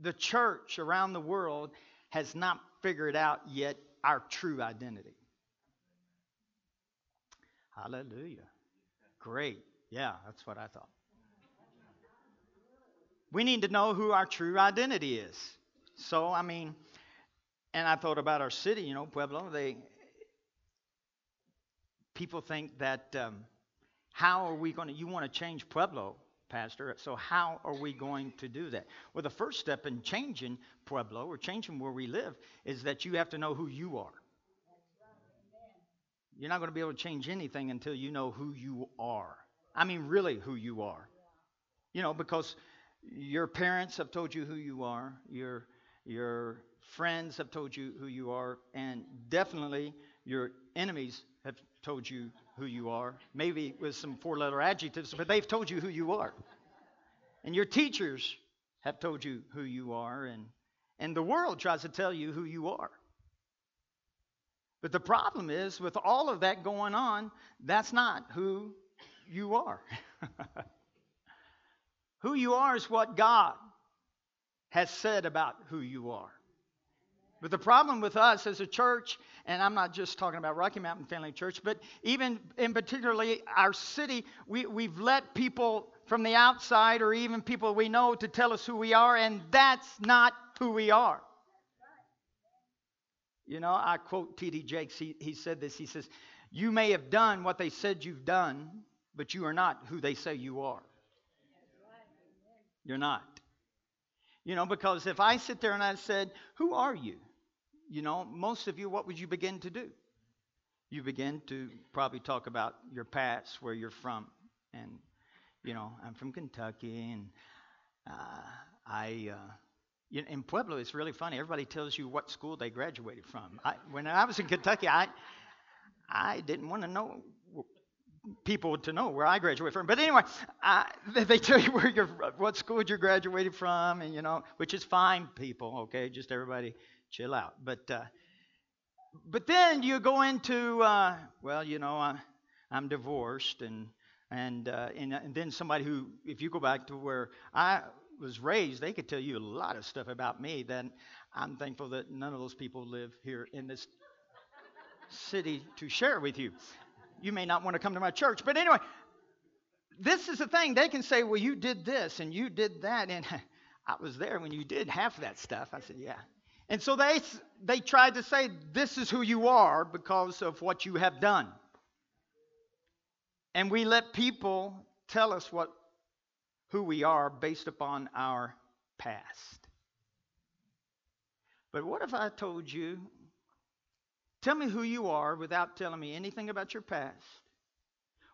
the church around the world has not figured out yet our true identity. Hallelujah. Great. Yeah, that's what I thought. We need to know who our true identity is. So, I mean, and I thought about our city, you know, Pueblo. They people think that um, how are we going to? You want to change Pueblo, Pastor? So how are we going to do that? Well, the first step in changing Pueblo or changing where we live is that you have to know who you are. You're not going to be able to change anything until you know who you are. I mean, really, who you are. You know, because your parents have told you who you are, your your friends have told you who you are, and definitely your enemies have told you who you are. Maybe with some four-letter adjectives, but they've told you who you are. And your teachers have told you who you are, and and the world tries to tell you who you are. But the problem is, with all of that going on, that's not who you are. who you are is what God has said about who you are. But the problem with us as a church, and I'm not just talking about Rocky Mountain Family Church, but even in particularly our city, we, we've let people from the outside or even people we know to tell us who we are, and that's not who we are. You know, I quote T.D. Jakes. He, he said this. He says, You may have done what they said you've done, but you are not who they say you are. You're not. You know, because if I sit there and I said, Who are you? You know, most of you, what would you begin to do? You begin to probably talk about your past, where you're from. And, you know, I'm from Kentucky, and uh, I. Uh, in Pueblo, it's really funny. Everybody tells you what school they graduated from. I, when I was in Kentucky, I I didn't want to know people to know where I graduated from. But anyway, I, they tell you where you're, what school you graduated from, and you know, which is fine, people. Okay, just everybody chill out. But uh, but then you go into uh, well, you know, I, I'm divorced, and and, uh, and and then somebody who, if you go back to where I was raised, they could tell you a lot of stuff about me. Then I'm thankful that none of those people live here in this city to share with you. You may not want to come to my church, but anyway, this is the thing. They can say, "Well, you did this and you did that," and I was there when you did half that stuff. I said, "Yeah." And so they they tried to say, "This is who you are because of what you have done." And we let people tell us what who we are based upon our past. But what if I told you, tell me who you are without telling me anything about your past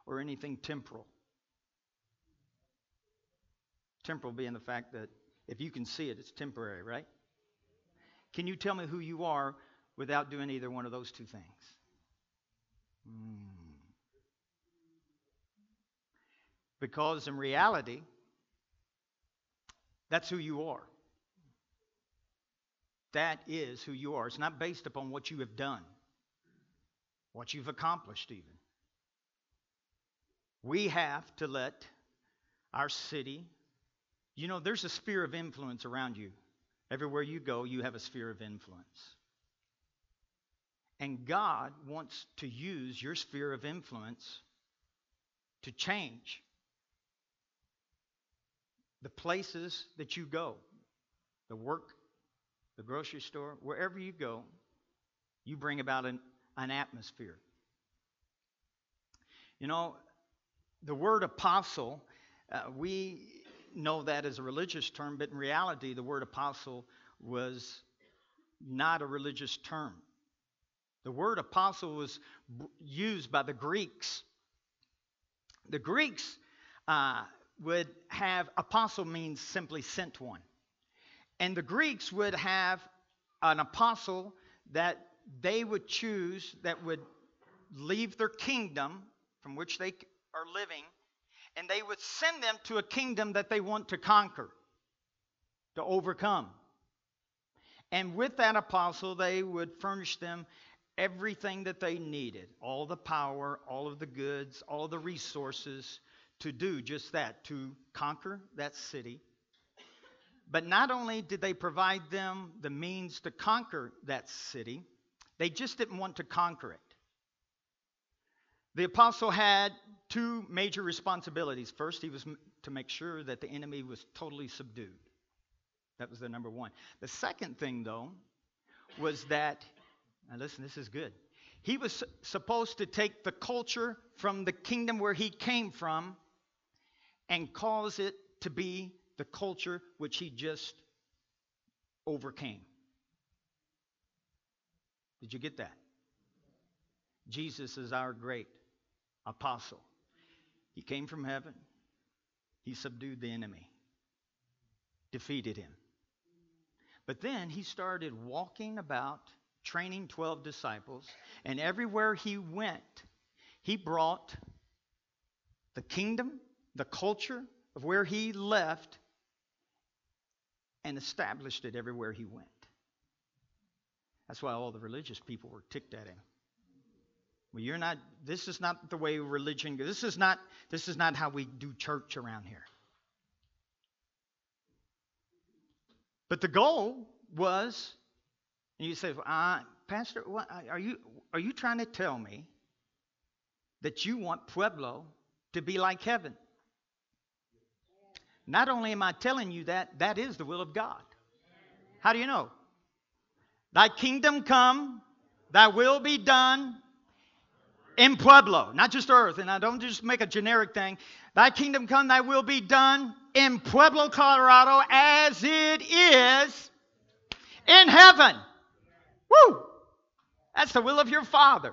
or anything temporal? Temporal being the fact that if you can see it, it's temporary, right? Can you tell me who you are without doing either one of those two things? Hmm. Because in reality, that's who you are. That is who you are. It's not based upon what you have done, what you've accomplished, even. We have to let our city, you know, there's a sphere of influence around you. Everywhere you go, you have a sphere of influence. And God wants to use your sphere of influence to change the places that you go, the work, the grocery store, wherever you go, you bring about an, an atmosphere. You know, the word apostle, uh, we know that as a religious term, but in reality, the word apostle was not a religious term. The word apostle was used by the Greeks. The Greeks uh, would have apostle means simply sent one. And the Greeks would have an apostle that they would choose that would leave their kingdom from which they are living and they would send them to a kingdom that they want to conquer, to overcome. And with that apostle, they would furnish them everything that they needed all the power, all of the goods, all the resources to do just that, to conquer that city. But not only did they provide them the means to conquer that city, they just didn't want to conquer it. The apostle had two major responsibilities. First, he was to make sure that the enemy was totally subdued. That was the number one. The second thing, though, was that, now listen, this is good. He was supposed to take the culture from the kingdom where he came from and cause it to be the culture which he just overcame. Did you get that? Jesus is our great apostle. He came from heaven, he subdued the enemy, defeated him. But then he started walking about, training 12 disciples, and everywhere he went, he brought the kingdom, the culture of where he left, and established it everywhere he went. That's why all the religious people were ticked at him. Well, you're not. This is not the way religion. This is not. This is not how we do church around here. But the goal was, and you say, uh, Pastor, what, are you are you trying to tell me that you want Pueblo to be like heaven? Not only am I telling you that, that is the will of God. How do you know? Thy kingdom come, thy will be done in Pueblo, not just earth. And I don't just make a generic thing. Thy kingdom come, thy will be done in Pueblo, Colorado, as it is in heaven. Woo! That's the will of your Father.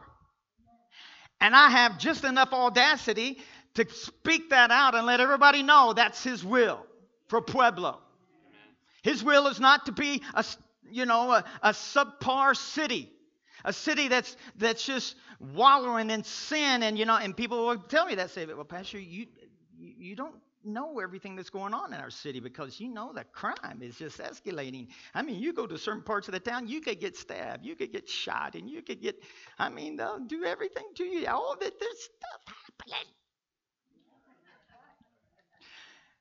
And I have just enough audacity to speak that out and let everybody know that's His will for Pueblo. His will is not to be a, you know, a, a subpar city, a city that's that's just wallowing in sin, and you know, and people will tell me that say, well, Pastor, you you don't know everything that's going on in our city because you know that crime is just escalating. I mean, you go to certain parts of the town, you could get stabbed, you could get shot, and you could get, I mean, they'll do everything to you. All that there's stuff happening.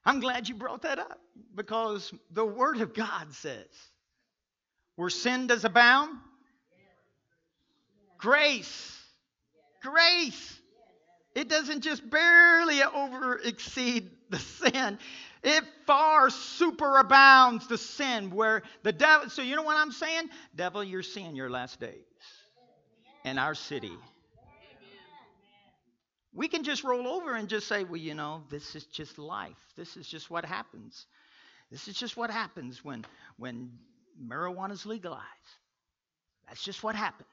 I'm glad you brought that up because the Word of God says, where sin does abound, grace, grace. It doesn't just barely over exceed the sin. It far superabounds the sin where the devil. So, you know what I'm saying? Devil, you're seeing your last days in our city. We can just roll over and just say, well, you know, this is just life. This is just what happens. This is just what happens when, when marijuana is legalized. That's just what happens.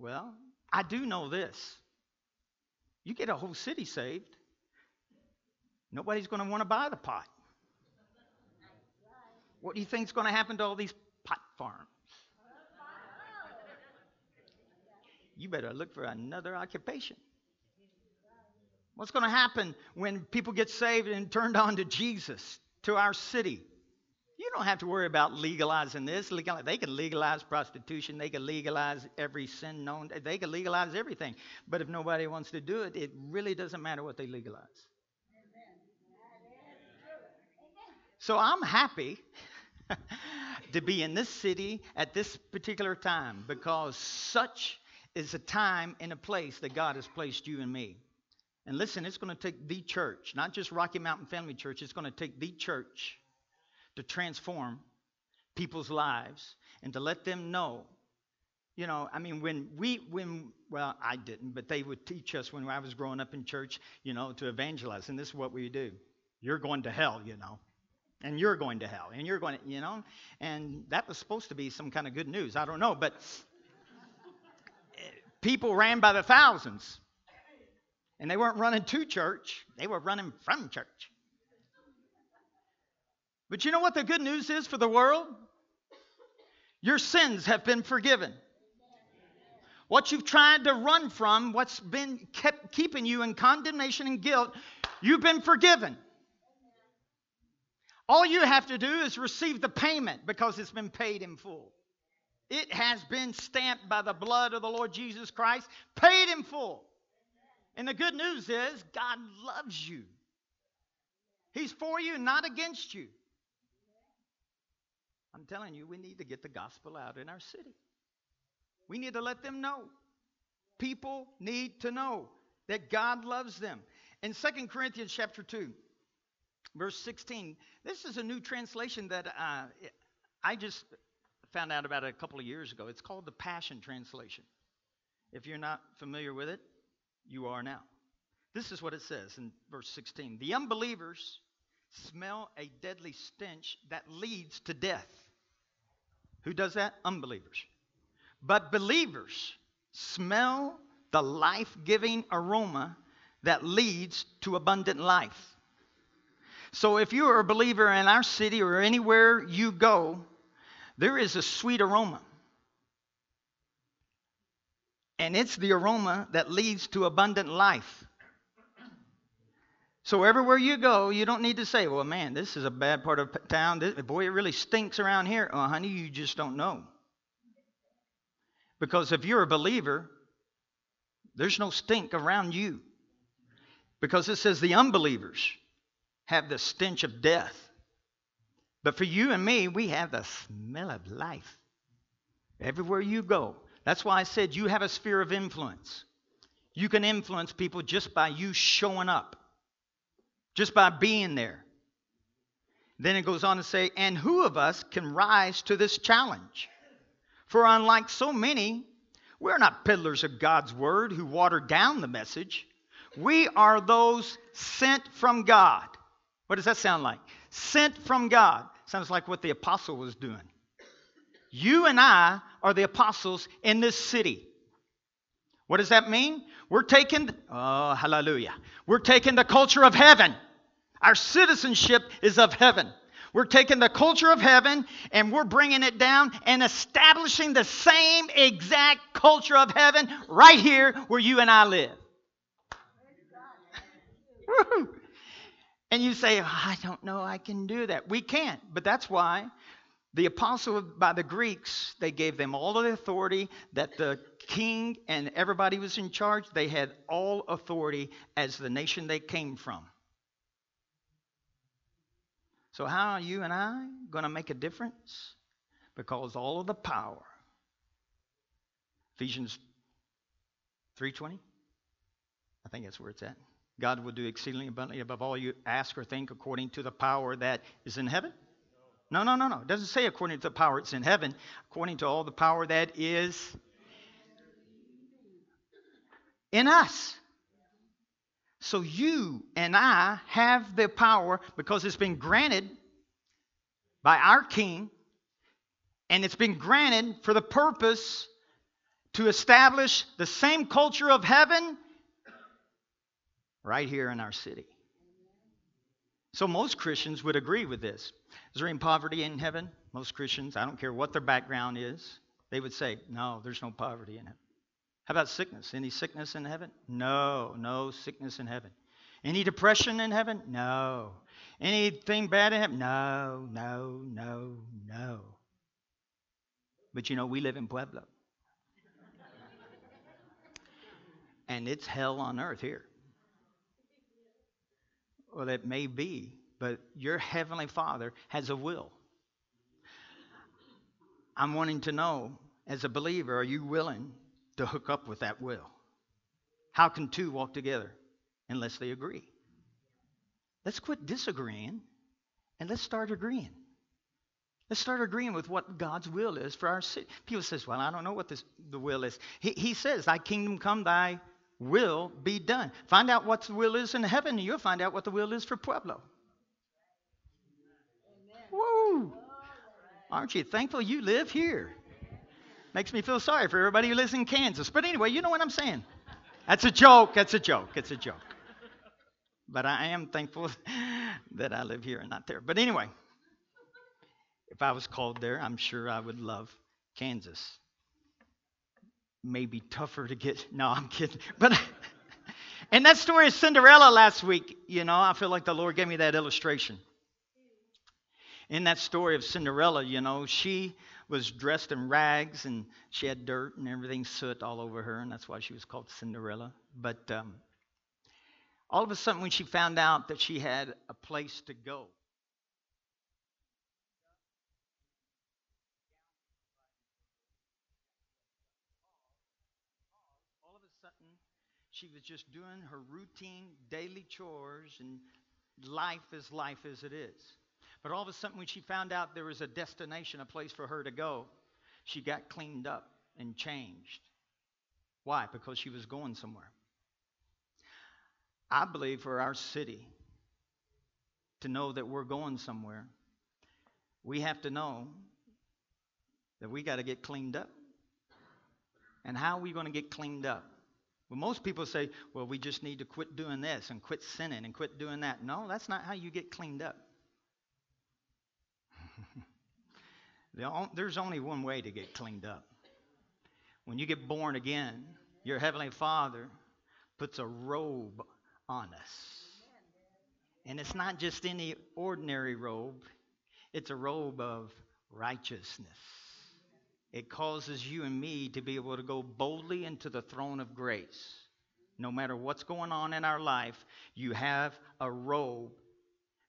Well, I do know this. You get a whole city saved, nobody's going to want to buy the pot. What do you think is going to happen to all these pot farms? you better look for another occupation. What's going to happen when people get saved and turned on to Jesus, to our city? You don't have to worry about legalizing this. They can legalize prostitution. They can legalize every sin known. They can legalize everything. But if nobody wants to do it, it really doesn't matter what they legalize. So I'm happy to be in this city at this particular time because such is a time and a place that God has placed you and me. And listen, it's going to take the church, not just Rocky Mountain Family Church, it's going to take the church to transform people's lives and to let them know. You know, I mean, when we, when, well, I didn't, but they would teach us when I was growing up in church, you know, to evangelize. And this is what we do. You're going to hell, you know. And you're going to hell. And you're going to, you know. And that was supposed to be some kind of good news. I don't know. But eh, people ran by the thousands. And they weren't running to church, they were running from church. But you know what the good news is for the world? Your sins have been forgiven. What you've tried to run from, what's been kept keeping you in condemnation and guilt, you've been forgiven. All you have to do is receive the payment because it's been paid in full. It has been stamped by the blood of the Lord Jesus Christ, paid in full. And the good news is, God loves you. He's for you, not against you. I'm telling you, we need to get the gospel out in our city. We need to let them know. People need to know that God loves them. In 2 Corinthians chapter 2, verse 16, this is a new translation that uh, I just found out about a couple of years ago. It's called the Passion Translation. If you're not familiar with it, you are now. This is what it says in verse 16 The unbelievers smell a deadly stench that leads to death. Who does that? Unbelievers. But believers smell the life giving aroma that leads to abundant life. So if you are a believer in our city or anywhere you go, there is a sweet aroma. And it's the aroma that leads to abundant life. So everywhere you go, you don't need to say, well, man, this is a bad part of town. This, boy, it really stinks around here. Oh, honey, you just don't know. Because if you're a believer, there's no stink around you. Because it says the unbelievers have the stench of death. But for you and me, we have the smell of life. Everywhere you go. That's why I said you have a sphere of influence. You can influence people just by you showing up, just by being there. Then it goes on to say, and who of us can rise to this challenge? For unlike so many, we're not peddlers of God's word who water down the message. We are those sent from God. What does that sound like? Sent from God. Sounds like what the apostle was doing. You and I are the apostles in this city. What does that mean? We're taking, oh, hallelujah. We're taking the culture of heaven. Our citizenship is of heaven. We're taking the culture of heaven and we're bringing it down and establishing the same exact culture of heaven right here where you and I live. and you say, I don't know I can do that. We can't, but that's why the apostle by the Greeks, they gave them all the authority that the king and everybody was in charge. They had all authority as the nation they came from. So how are you and I going to make a difference? Because all of the power. Ephesians 3:20. I think that's where it's at. God will do exceedingly abundantly above all you ask or think according to the power that is in heaven. No, no, no, no. It doesn't say according to the power that's in heaven, according to all the power that is in us. So you and I have the power because it's been granted by our King, and it's been granted for the purpose to establish the same culture of heaven right here in our city. So most Christians would agree with this. Is there any poverty in heaven? Most Christians, I don't care what their background is, they would say, no, there's no poverty in heaven. How about sickness? Any sickness in heaven? No, no sickness in heaven. Any depression in heaven? No. Anything bad in heaven? No, no, no, no. But you know, we live in Pueblo. and it's hell on earth here. Well, it may be, but your Heavenly Father has a will. I'm wanting to know, as a believer, are you willing to hook up with that will. How can two walk together unless they agree? Let's quit disagreeing and let's start agreeing. Let's start agreeing with what God's will is for our city. People says, "Well, I don't know what this, the will is." He, he says, "Thy kingdom come, Thy will be done." Find out what the will is in heaven, and you'll find out what the will is for Pueblo. Woo! Aren't you thankful you live here? Makes me feel sorry for everybody who lives in Kansas. But anyway, you know what I'm saying. That's a joke. That's a joke. It's a joke. But I am thankful that I live here and not there. But anyway, if I was called there, I'm sure I would love Kansas. Maybe tougher to get. No, I'm kidding. But and that story of Cinderella last week, you know, I feel like the Lord gave me that illustration. In that story of Cinderella, you know, she was dressed in rags and she had dirt and everything soot all over her, and that's why she was called Cinderella. But um, All of a sudden, when she found out that she had a place to go, all of a sudden, she was just doing her routine daily chores, and life is life as it is. But all of a sudden, when she found out there was a destination, a place for her to go, she got cleaned up and changed. Why? Because she was going somewhere. I believe for our city to know that we're going somewhere, we have to know that we got to get cleaned up. And how are we going to get cleaned up? Well, most people say, well, we just need to quit doing this and quit sinning and quit doing that. No, that's not how you get cleaned up. There's only one way to get cleaned up. When you get born again, your Heavenly Father puts a robe on us. And it's not just any ordinary robe, it's a robe of righteousness. It causes you and me to be able to go boldly into the throne of grace. No matter what's going on in our life, you have a robe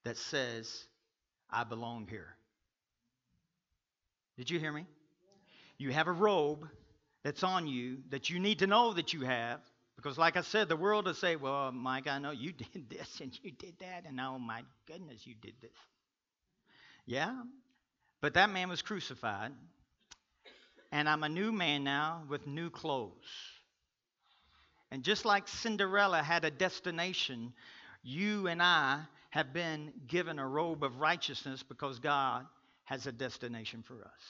that says, I belong here. Did you hear me? You have a robe that's on you that you need to know that you have. Because, like I said, the world will say, Well, Mike, I know you did this and you did that, and oh my goodness, you did this. Yeah, but that man was crucified, and I'm a new man now with new clothes. And just like Cinderella had a destination, you and I have been given a robe of righteousness because God has a destination for us.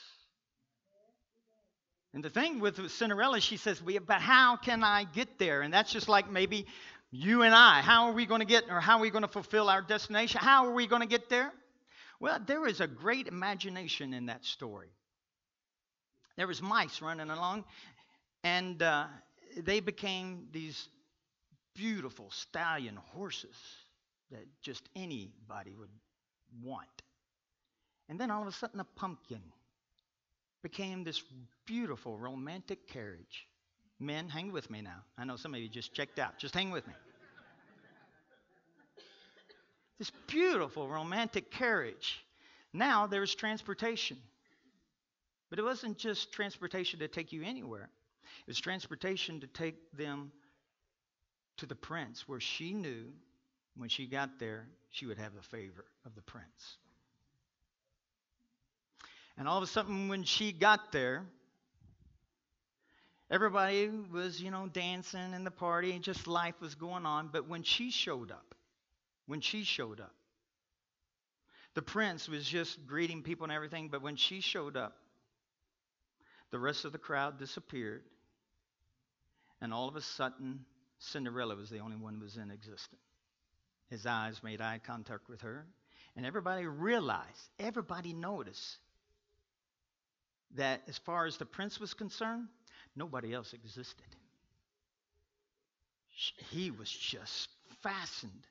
And the thing with Cinderella, she says, but how can I get there? And that's just like maybe you and I. How are we going to get, or how are we going to fulfill our destination? How are we going to get there? Well, there is a great imagination in that story. There was mice running along, and uh, they became these beautiful stallion horses that just anybody would want. And then all of a sudden, a pumpkin became this beautiful romantic carriage. Men, hang with me now. I know some of you just checked out. Just hang with me. This beautiful romantic carriage. Now there's transportation. But it wasn't just transportation to take you anywhere, it was transportation to take them to the prince, where she knew when she got there, she would have the favor of the prince. And all of a sudden, when she got there, everybody was, you know, dancing in the party, and just life was going on. But when she showed up, when she showed up, the prince was just greeting people and everything. But when she showed up, the rest of the crowd disappeared. And all of a sudden, Cinderella was the only one who was in existence. His eyes made eye contact with her. And everybody realized, everybody noticed that as far as the prince was concerned, nobody else existed. He was just fastened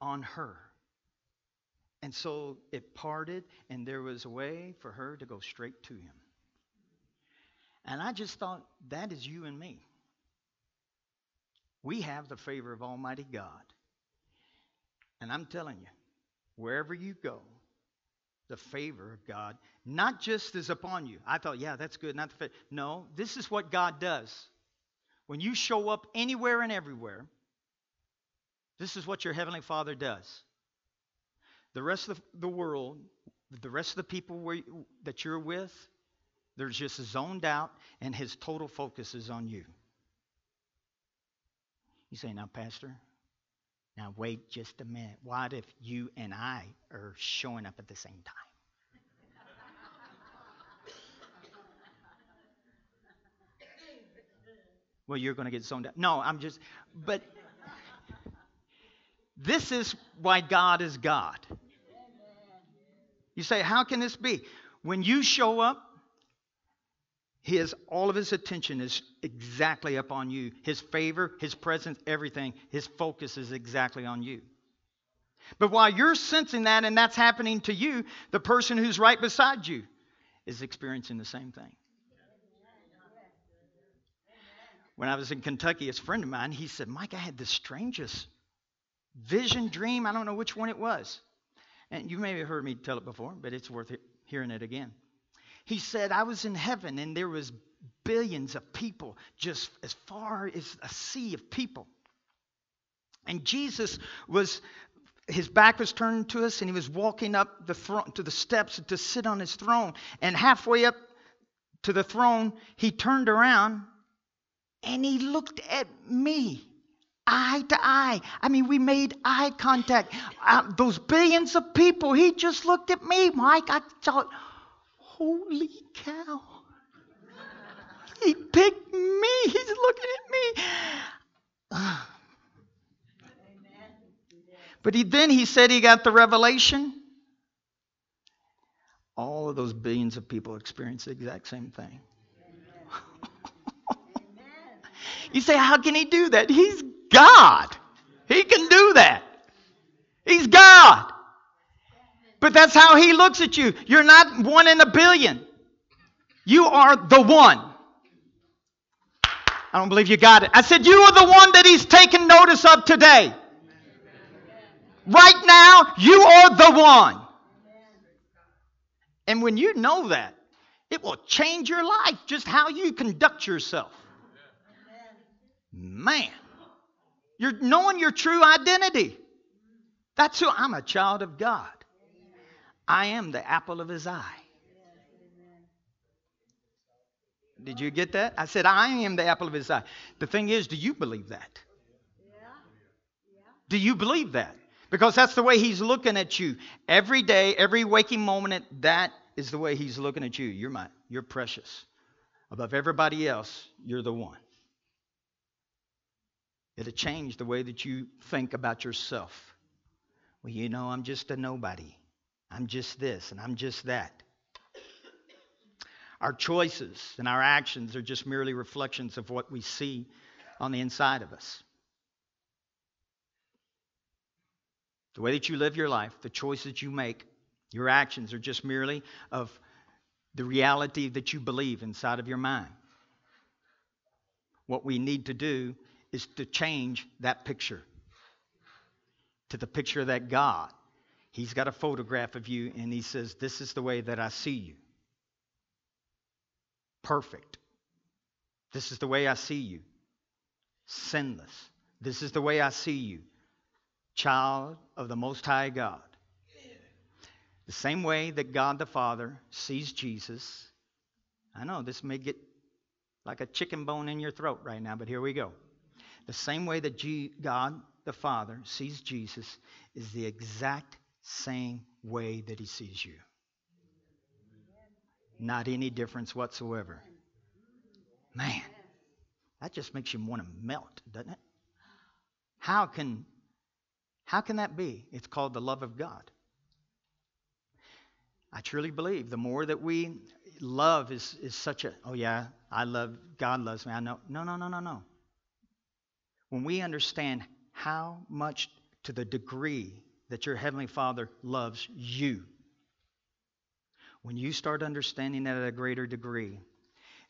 on her. And so it parted, and there was a way for her to go straight to him. And I just thought, that is you and me. We have the favor of Almighty God. And I'm telling you, wherever you go, the favor of God, not just is upon you. I thought, yeah, that's good. Not the favor. No, this is what God does. When you show up anywhere and everywhere, this is what your Heavenly Father does. The rest of the world, the rest of the people where, that you're with, they're just zoned out, and His total focus is on you. You say, now, Pastor, now, wait just a minute. What if you and I are showing up at the same time? well, you're going to get zoned out. No, I'm just, but this is why God is God. You say, how can this be? When you show up, his all of his attention is exactly upon you. His favor, his presence, everything, his focus is exactly on you. But while you're sensing that and that's happening to you, the person who's right beside you is experiencing the same thing. When I was in Kentucky, a friend of mine, he said, Mike, I had the strangest vision, dream, I don't know which one it was. And you may have heard me tell it before, but it's worth hearing it again. He said, I was in heaven and there was billions of people just as far as a sea of people. And Jesus was his back was turned to us and he was walking up the throne to the steps to sit on his throne and halfway up to the throne he turned around and he looked at me eye to eye. I mean, we made eye contact. Uh, those billions of people, he just looked at me, Mike. I thought, holy cow. He picked me. He's looking at me. but he, then he said he got the revelation. All of those billions of people experience the exact same thing. you say, how can he do that? He's God. He can do that. He's God. But that's how he looks at you. You're not one in a billion. You are the one. I don't believe you got it. I said, You are the one that he's taken notice of today. Right now, you are the one. And when you know that, it will change your life, just how you conduct yourself. Man. You're knowing your true identity. That's who I'm a child of God. I am the apple of his eye. Did you get that? I said, I am the apple of his eye. The thing is, do you believe that? Do you believe that? Because that's the way he's looking at you. Every day, every waking moment, that is the way he's looking at you. You're my, you're precious. Above everybody else, you're the one. It'll change the way that you think about yourself. Well, you know, I'm just a nobody. I'm just this and I'm just that. Our choices and our actions are just merely reflections of what we see on the inside of us. The way that you live your life, the choices you make, your actions are just merely of the reality that you believe inside of your mind. What we need to do is to change that picture to the picture that God. He's got a photograph of you and he says, This is the way that I see you. Perfect. This is the way I see you. Sinless. This is the way I see you. Child of the Most High God. The same way that God the Father sees Jesus. I know this may get like a chicken bone in your throat right now, but here we go. The same way that G- God the Father sees Jesus is the exact same way that he sees you. Not any difference whatsoever. Man, that just makes you want to melt, doesn't it? How can how can that be? It's called the love of God. I truly believe the more that we love is, is such a oh yeah, I love God loves me. I know. No, no, no, no, no when we understand how much to the degree that your Heavenly Father loves you, when you start understanding that at a greater degree,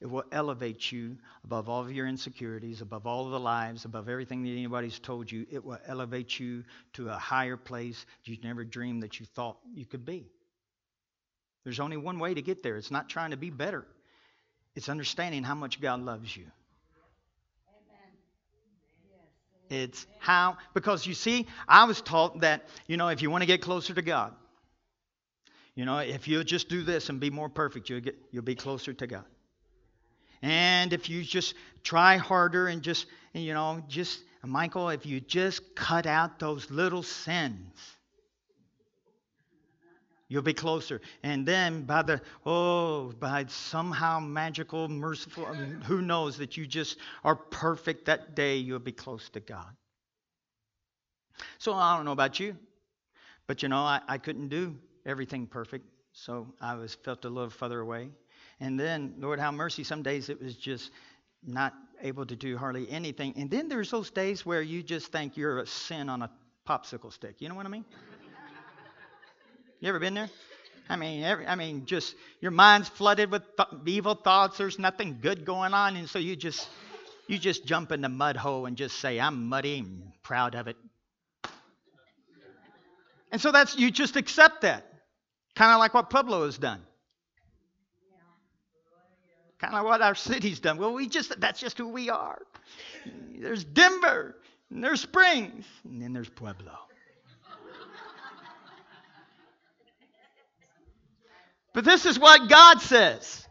it will elevate you above all of your insecurities, above all of the lives, above everything that anybody's told you. It will elevate you to a higher place you never dreamed that you thought you could be. There's only one way to get there. It's not trying to be better, it's understanding how much God loves you. It's how, because you see, I was taught that, you know, if you want to get closer to God, you know, if you just do this and be more perfect, you'll, get, you'll be closer to God. And if you just try harder and just, you know, just, Michael, if you just cut out those little sins, You'll be closer. And then by the, oh, by somehow magical, merciful, who knows that you just are perfect that day, you'll be close to God. So I don't know about you, but you know, I, I couldn't do everything perfect. So I was felt a little further away. And then, Lord, how mercy, some days it was just not able to do hardly anything. And then there's those days where you just think you're a sin on a popsicle stick. You know what I mean? You ever been there? I mean, every, I mean, just your mind's flooded with th- evil thoughts. There's nothing good going on, and so you just you just jump in the mud hole and just say, "I'm muddy and proud of it." And so that's you just accept that. Kind of like what Pueblo has done. Kind of what our city's done. Well, we just that's just who we are. There's Denver, and there's Springs, and then there's Pueblo. But this is what God says.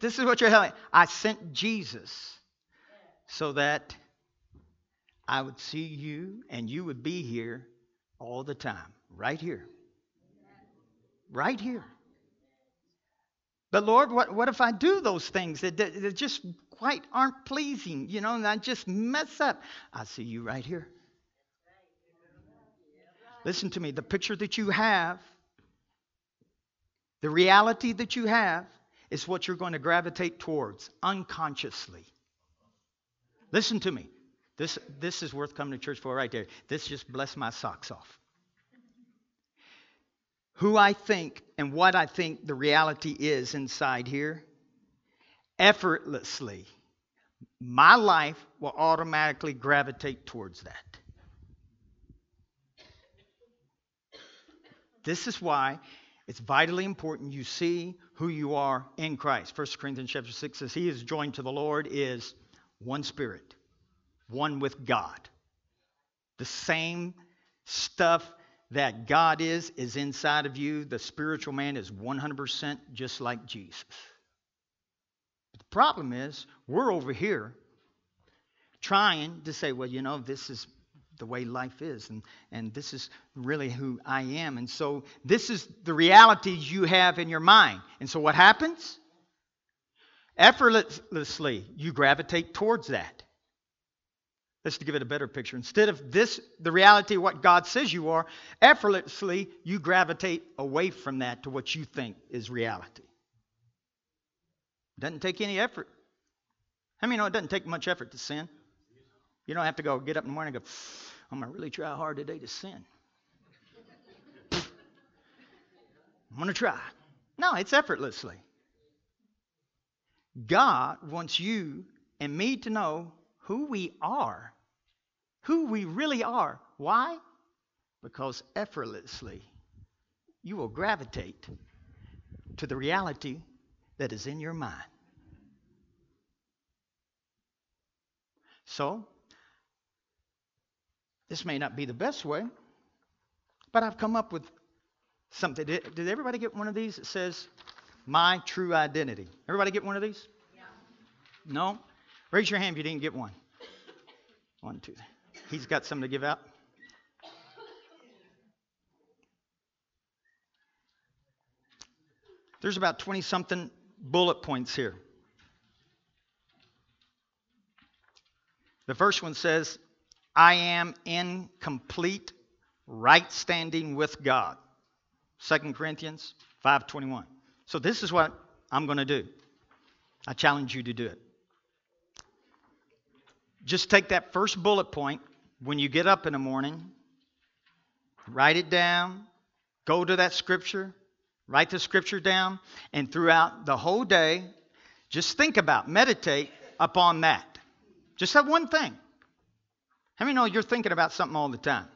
This is what you're telling. I sent Jesus so that I would see you and you would be here all the time, right here. Right here. But Lord, what, what if I do those things that, that, that just quite aren't pleasing, you know, and I just mess up? I see you right here. Listen to me. The picture that you have, the reality that you have, is what you're going to gravitate towards unconsciously. Listen to me. This, this is worth coming to church for right there. This just blessed my socks off. Who I think and what I think the reality is inside here, effortlessly, my life will automatically gravitate towards that. This is why it's vitally important you see who you are in Christ. 1 Corinthians chapter 6 says, He is joined to the Lord is one spirit one with God. The same stuff that God is, is inside of you. The spiritual man is 100% just like Jesus. But the problem is, we're over here trying to say, well, you know, this is the way life is, and, and this is really who I am. And so, this is the realities you have in your mind. And so, what happens? Effortlessly, you gravitate towards that. Let's to give it a better picture. Instead of this, the reality of what God says you are, effortlessly you gravitate away from that to what you think is reality. It doesn't take any effort. How many know it doesn't take much effort to sin? You don't have to go get up in the morning and go, I'm going to really try hard today to sin. I'm going to try. No, it's effortlessly. God wants you and me to know who we are, who we really are. Why? Because effortlessly you will gravitate to the reality that is in your mind. So, this may not be the best way, but I've come up with something. Did, did everybody get one of these that says, My True Identity? Everybody get one of these? Yeah. No? Raise your hand if you didn't get one. One, two. He's got something to give out. There's about 20 something bullet points here. The first one says, I am in complete right standing with God. 2 Corinthians 5:21. So this is what I'm going to do. I challenge you to do it just take that first bullet point when you get up in the morning, write it down, go to that scripture, write the scripture down, and throughout the whole day, just think about, meditate upon that. Just that one thing. How many know you're thinking about something all the time?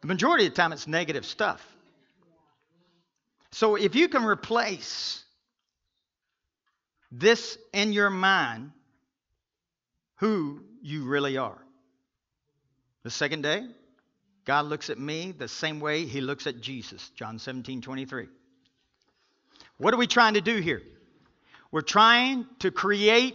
The majority of the time, it's negative stuff. So if you can replace this in your mind who you really are. The second day, God looks at me the same way he looks at Jesus, John 17, 23. What are we trying to do here? We're trying to create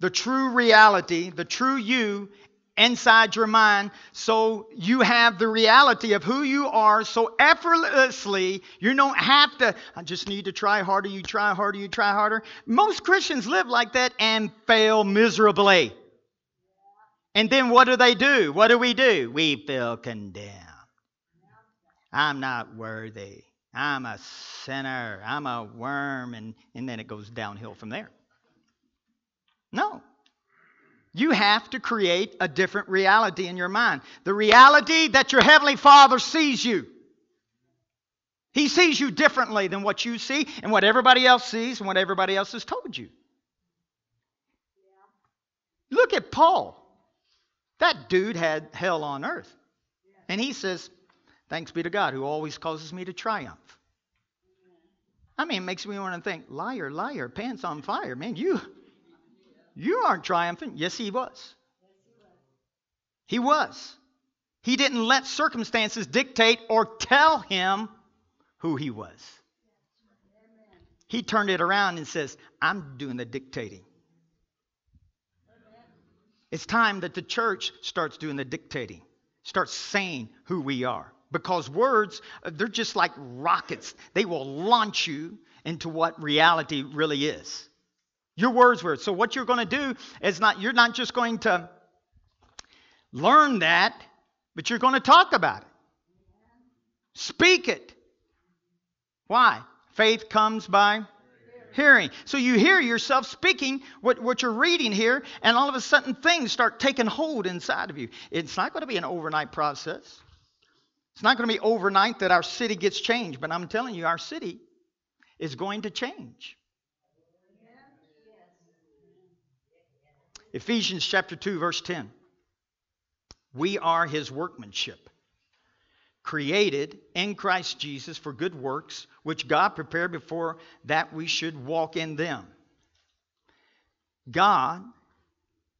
the true reality, the true you inside your mind so you have the reality of who you are so effortlessly you don't have to i just need to try harder you try harder you try harder most christians live like that and fail miserably and then what do they do? What do we do? We feel condemned. I'm not worthy. I'm a sinner. I'm a worm. And, and then it goes downhill from there. No. You have to create a different reality in your mind. The reality that your Heavenly Father sees you. He sees you differently than what you see and what everybody else sees and what everybody else has told you. Look at Paul. That dude had hell on earth. And he says, Thanks be to God who always causes me to triumph. I mean, it makes me want to think, liar, liar, pants on fire. Man, you you aren't triumphant. Yes, he was. He was. He didn't let circumstances dictate or tell him who he was. He turned it around and says, I'm doing the dictating. It's time that the church starts doing the dictating, starts saying who we are. Because words, uh, they're just like rockets. They will launch you into what reality really is. Your words were. So what you're going to do is not you're not just going to learn that, but you're going to talk about it. Speak it. Why? Faith comes by hearing. So you hear yourself speaking what, what you're reading here, and all of a sudden things start taking hold inside of you. It's not going to be an overnight process. It's not going to be overnight that our city gets changed, but I'm telling you, our city is going to change. Ephesians chapter 2, verse 10. We are his workmanship, created in Christ Jesus for good works, which God prepared before that we should walk in them. God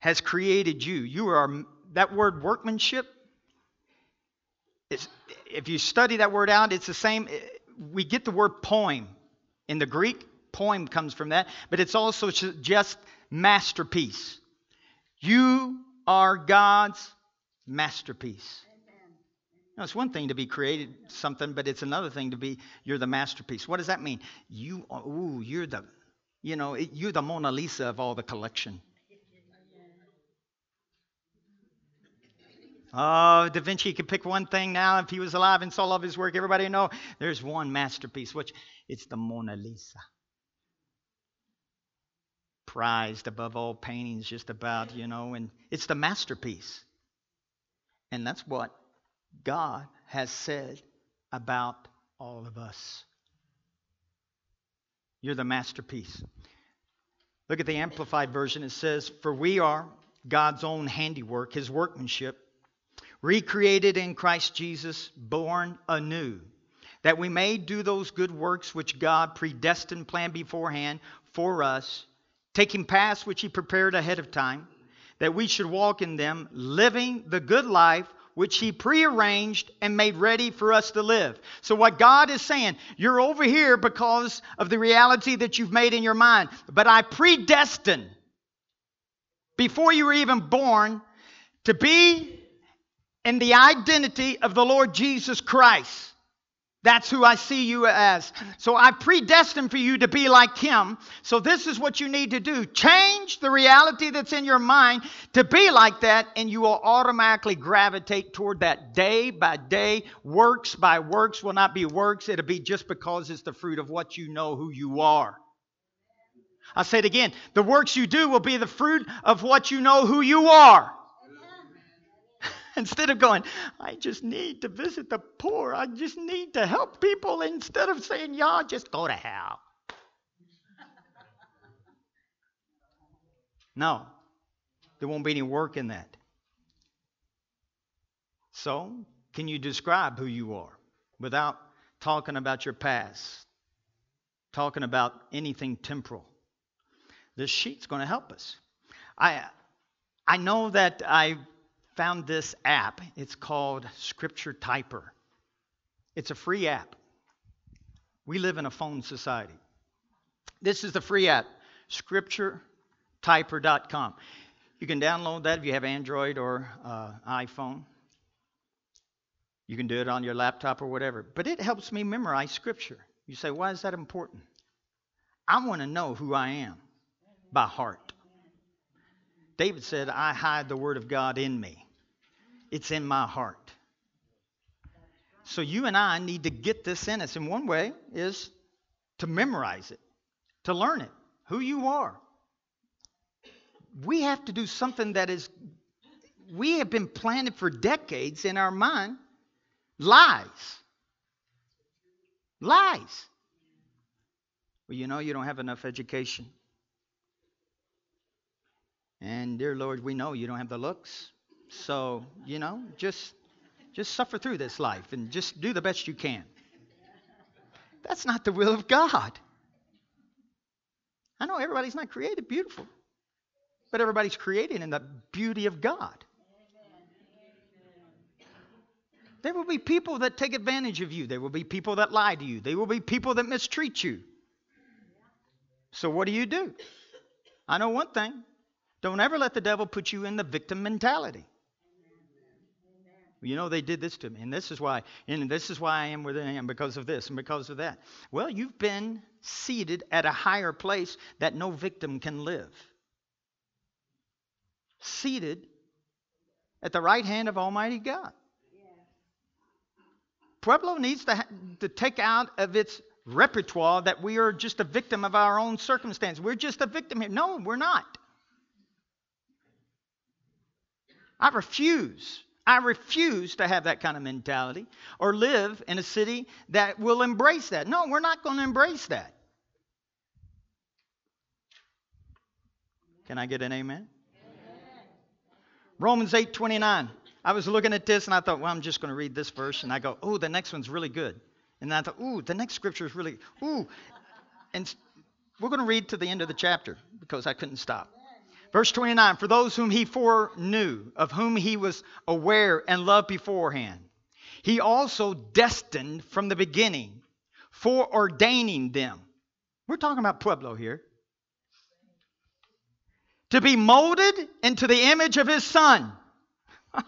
has created you. You are that word workmanship. if you study that word out, it's the same. We get the word poem in the Greek. Poem comes from that, but it's also just masterpiece. You are God's masterpiece. Now, it's one thing to be created something, but it's another thing to be you're the masterpiece. What does that mean? You, ooh, you're the, you know, you're the Mona Lisa of all the collection. Oh, Da Vinci could pick one thing now. If he was alive and saw all of his work, everybody know there's one masterpiece, which it's the Mona Lisa prized above all paintings, just about, you know, and it's the masterpiece. And that's what God has said about all of us. You're the masterpiece. Look at the Amplified Version. It says, For we are God's own handiwork, his workmanship, recreated in Christ Jesus, born anew, that we may do those good works which God predestined, planned beforehand for us taking paths which he prepared ahead of time, that we should walk in them, living the good life which he prearranged and made ready for us to live. So, what God is saying, you're over here because of the reality that you've made in your mind, but I predestined before you were even born to be in the identity of the Lord Jesus Christ. That's who I see you as. So I predestined for you to be like him. So this is what you need to do. Change the reality that's in your mind to be like that, and you will automatically gravitate toward that day by day. Works by works will not be works, it'll be just because it's the fruit of what you know who you are. I'll say it again. The works you do will be the fruit of what you know who you are. Instead of going, I just need to visit the poor, I just need to help people, instead of saying, y'all just go to hell. No, there won't be any work in that. So, can you describe who you are without talking about your past, talking about anything temporal? This sheet's going to help us. I, I know that I found this app. It's called Scripture Typer. It's a free app. We live in a phone society. This is the free app, scripturetyper.com. You can download that if you have Android or uh, iPhone. You can do it on your laptop or whatever. But it helps me memorize Scripture. You say, why is that important? I want to know who I am by heart. David said, I hide the word of God in me, it's in my heart. So you and I need to get this in us. And one way is to memorize it, to learn it, who you are. We have to do something that is, we have been planted for decades in our mind lies. Lies. Well, you know, you don't have enough education. And dear Lord, we know you don't have the looks. So, you know, just Just suffer through this life and just do the best you can. That's not the will of God. I know everybody's not created beautiful, but everybody's created in the beauty of God. There will be people that take advantage of you. There will be people that lie to you. There will be people that mistreat you. So, what do you do? I know one thing don't ever let the devil put you in the victim mentality. You know they did this to me, and this is why, and this is why I am where I am because of this and because of that. Well, you've been seated at a higher place that no victim can live. Seated at the right hand of Almighty God. Pueblo needs to, ha- to take out of its repertoire that we are just a victim of our own circumstance. We're just a victim here. No, we're not. I refuse. I refuse to have that kind of mentality or live in a city that will embrace that. No, we're not going to embrace that. Can I get an amen? amen. Romans 8 29. I was looking at this and I thought, well, I'm just going to read this verse. And I go, oh, the next one's really good. And I thought, ooh, the next scripture is really, ooh. And we're going to read to the end of the chapter because I couldn't stop. Verse 29 For those whom he foreknew, of whom he was aware and loved beforehand, he also destined from the beginning, foreordaining them. We're talking about Pueblo here. To be molded into the image of his son.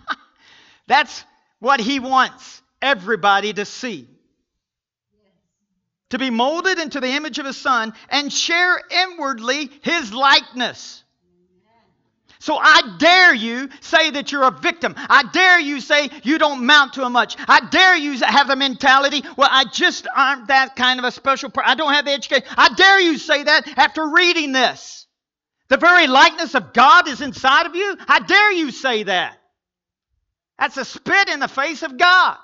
That's what he wants everybody to see. To be molded into the image of his son and share inwardly his likeness. So I dare you say that you're a victim. I dare you say you don't mount to much. I dare you have the mentality, well, I just aren't that kind of a special person. I don't have the education. I dare you say that after reading this. The very likeness of God is inside of you. I dare you say that. That's a spit in the face of God.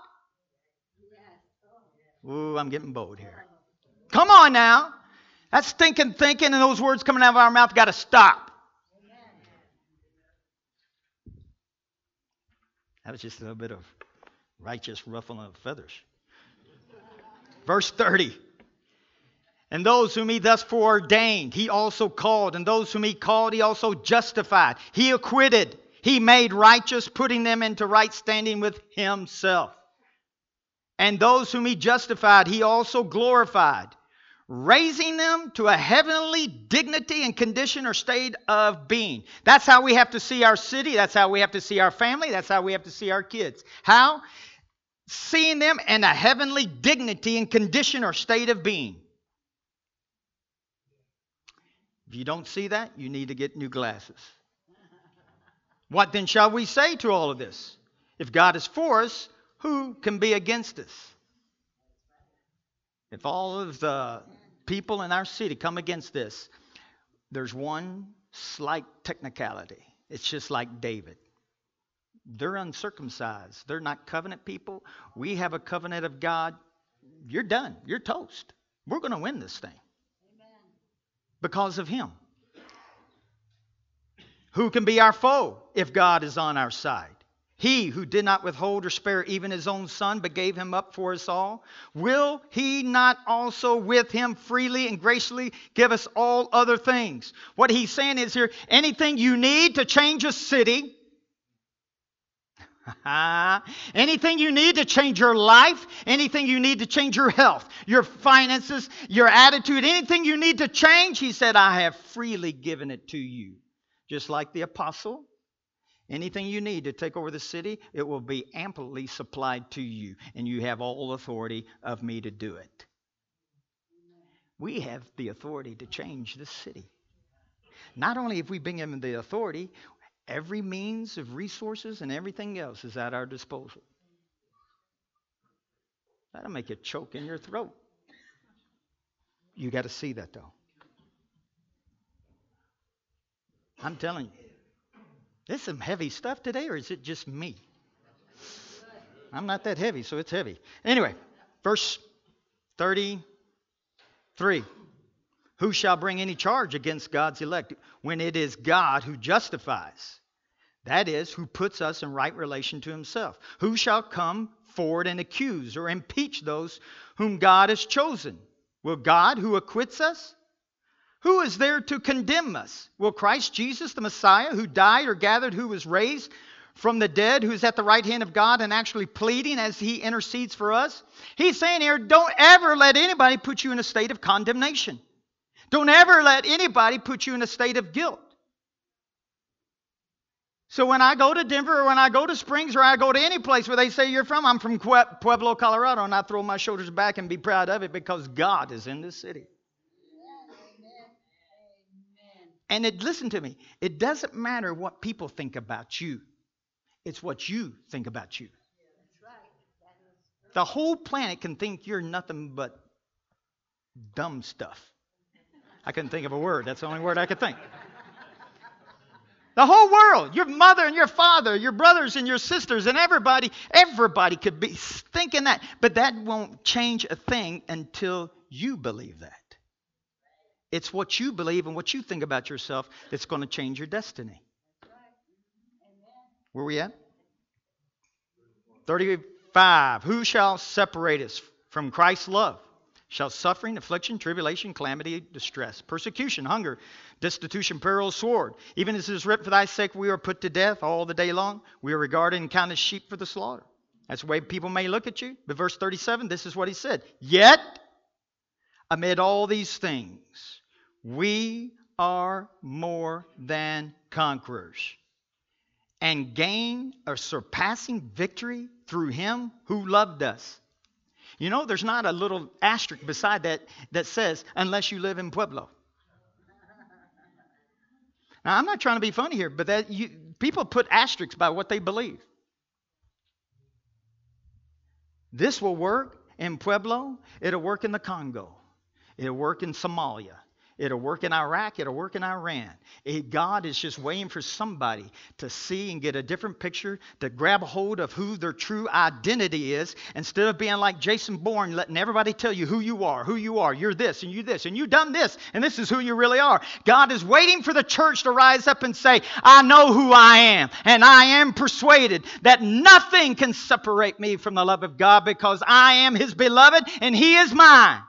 Ooh, I'm getting bold here. Come on now. That stinking thinking and those words coming out of our mouth got to stop. That was just a little bit of righteous ruffling of feathers. Verse 30. And those whom he thus foreordained, he also called. And those whom he called, he also justified. He acquitted. He made righteous, putting them into right standing with himself. And those whom he justified, he also glorified raising them to a heavenly dignity and condition or state of being. That's how we have to see our city. That's how we have to see our family. That's how we have to see our kids. How? Seeing them in a heavenly dignity and condition or state of being. If you don't see that, you need to get new glasses. What then shall we say to all of this? If God is for us, who can be against us? If all of the people in our city come against this, there's one slight technicality. It's just like David. They're uncircumcised. They're not covenant people. We have a covenant of God. You're done. You're toast. We're going to win this thing Amen. because of Him. Who can be our foe if God is on our side? He who did not withhold or spare even his own son, but gave him up for us all, will he not also with him freely and graciously give us all other things? What he's saying is here anything you need to change a city, anything you need to change your life, anything you need to change your health, your finances, your attitude, anything you need to change, he said, I have freely given it to you. Just like the apostle Anything you need to take over the city, it will be amply supplied to you, and you have all authority of me to do it. We have the authority to change this city. Not only have we been given the authority, every means of resources and everything else is at our disposal. That'll make you choke in your throat. You got to see that though. I'm telling you. This some heavy stuff today, or is it just me? I'm not that heavy, so it's heavy. Anyway, verse 33 Who shall bring any charge against God's elect when it is God who justifies? That is, who puts us in right relation to himself. Who shall come forward and accuse or impeach those whom God has chosen? Will God, who acquits us? Who is there to condemn us? Will Christ Jesus, the Messiah, who died or gathered, who was raised from the dead, who's at the right hand of God and actually pleading as he intercedes for us? He's saying here, don't ever let anybody put you in a state of condemnation. Don't ever let anybody put you in a state of guilt. So when I go to Denver or when I go to Springs or I go to any place where they say you're from, I'm from Pueblo, Colorado, and I throw my shoulders back and be proud of it because God is in this city. And it, listen to me, it doesn't matter what people think about you. It's what you think about you. The whole planet can think you're nothing but dumb stuff. I couldn't think of a word. That's the only word I could think. The whole world, your mother and your father, your brothers and your sisters, and everybody, everybody could be thinking that. But that won't change a thing until you believe that. It's what you believe and what you think about yourself that's going to change your destiny. Where are we at? 35. Who shall separate us from Christ's love? shall suffering, affliction, tribulation, calamity, distress, persecution, hunger, destitution, peril, sword. Even as it is written, For thy sake we are put to death all the day long. We are regarded and counted sheep for the slaughter. That's the way people may look at you. But verse 37, this is what he said. Yet, amid all these things, we are more than conquerors and gain a surpassing victory through him who loved us. You know, there's not a little asterisk beside that that says, unless you live in Pueblo. Now, I'm not trying to be funny here, but that you, people put asterisks by what they believe. This will work in Pueblo, it'll work in the Congo, it'll work in Somalia, It'll work in Iraq. It'll work in Iran. It, God is just waiting for somebody to see and get a different picture, to grab a hold of who their true identity is, instead of being like Jason Bourne, letting everybody tell you who you are, who you are. You're this and you this, and you've done this, and this is who you really are. God is waiting for the church to rise up and say, I know who I am, and I am persuaded that nothing can separate me from the love of God because I am His beloved and He is mine.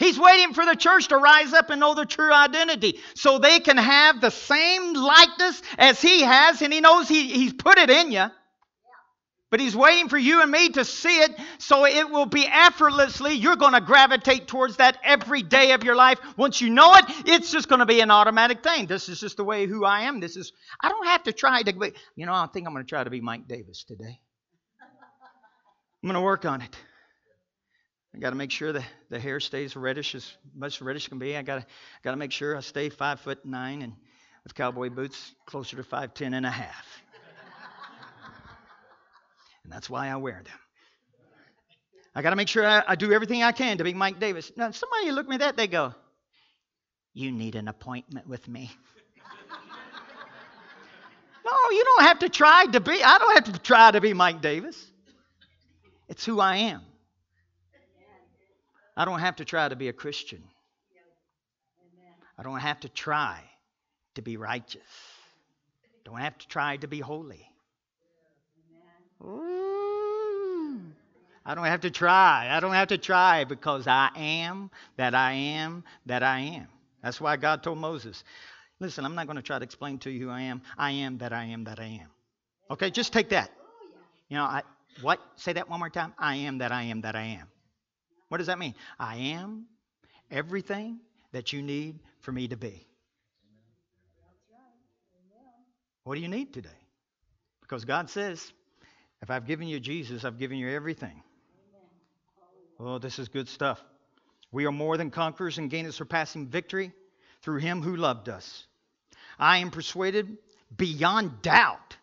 He's waiting for the church to rise up and know their true identity so they can have the same likeness as He has, and He knows he, He's put it in you. But He's waiting for you and me to see it so it will be effortlessly. You're going to gravitate towards that every day of your life. Once you know it, it's just going to be an automatic thing. This is just the way who I am. This is, I don't have to try to be, you know, I think I'm going to try to be Mike Davis today. I'm going to work on it. I got to make sure the, the hair stays reddish as much reddish can be. I got to got to make sure I stay five foot nine and with cowboy boots closer to five ten and a half. and that's why I wear them. I got to make sure I, I, do everything I can to be Mike Davis. Now, somebody look me that they go, "You need an appointment with me." no, you don't have to try to be. I don't have to try to be Mike Davis. It's who I am. I don't have to try to be a Christian. I don't have to try to be righteous. Don't have to try to be holy. Ooh. I don't have to try. I don't have to try because I am that I am that I am. That's why God told Moses, listen, I'm not going to try to explain to you who I am. I am that I am that I am. Okay, just take that. You know, I what? Say that one more time. I am that I am that I am. What does that mean? I am everything that you need for me to be. What do you need today? Because God says, if I've given you Jesus, I've given you everything. Oh, this is good stuff. We are more than conquerors and gain a surpassing victory through him who loved us. I am persuaded beyond doubt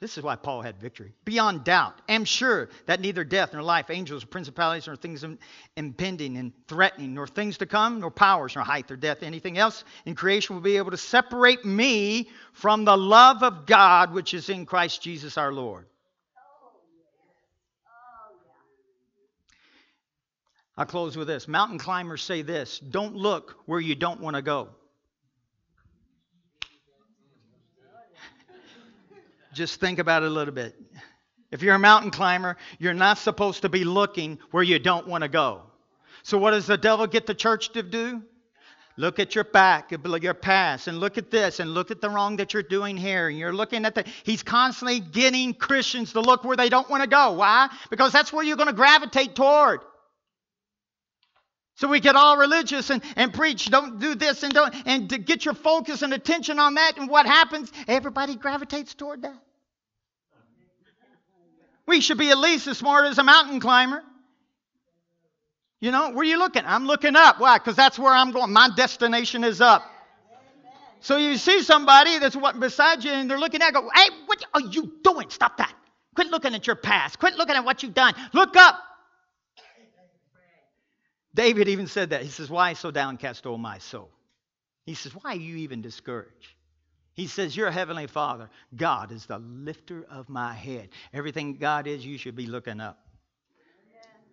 this is why Paul had victory. Beyond doubt, am sure that neither death nor life, angels or principalities, nor things impending and threatening, nor things to come, nor powers, nor height or depth, anything else in creation will be able to separate me from the love of God which is in Christ Jesus our Lord. I'll close with this. Mountain climbers say this don't look where you don't want to go. Just think about it a little bit. If you're a mountain climber, you're not supposed to be looking where you don't want to go. So, what does the devil get the church to do? Look at your back, your past, and look at this, and look at the wrong that you're doing here. And you're looking at the. He's constantly getting Christians to look where they don't want to go. Why? Because that's where you're going to gravitate toward. So we get all religious and, and preach, don't do this and don't, and to get your focus and attention on that. And what happens? Everybody gravitates toward that. We should be at least as smart as a mountain climber. You know, where are you looking? I'm looking up. Why? Because that's where I'm going. My destination is up. So you see somebody that's what beside you and they're looking at go, hey, what are oh, you doing? Stop that. Quit looking at your past. Quit looking at what you've done. Look up. David even said that. He says, Why so downcast, O my soul? He says, Why are you even discouraged? He says, Your heavenly Father, God is the lifter of my head. Everything God is, you should be looking up.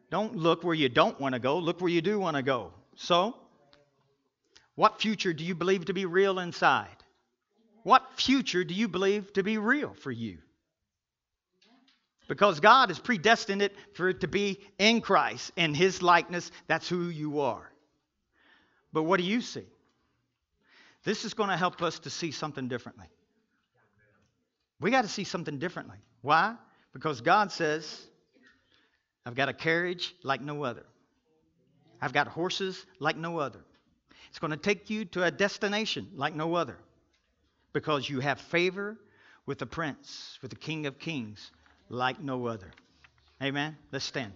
Don't look where you don't want to go, look where you do want to go. So, what future do you believe to be real inside? What future do you believe to be real for you? Because God has predestined it for it to be in Christ, in His likeness. That's who you are. But what do you see? This is going to help us to see something differently. We got to see something differently. Why? Because God says, I've got a carriage like no other. I've got horses like no other. It's going to take you to a destination like no other because you have favor with the prince, with the king of kings like no other. Amen. Let's stand.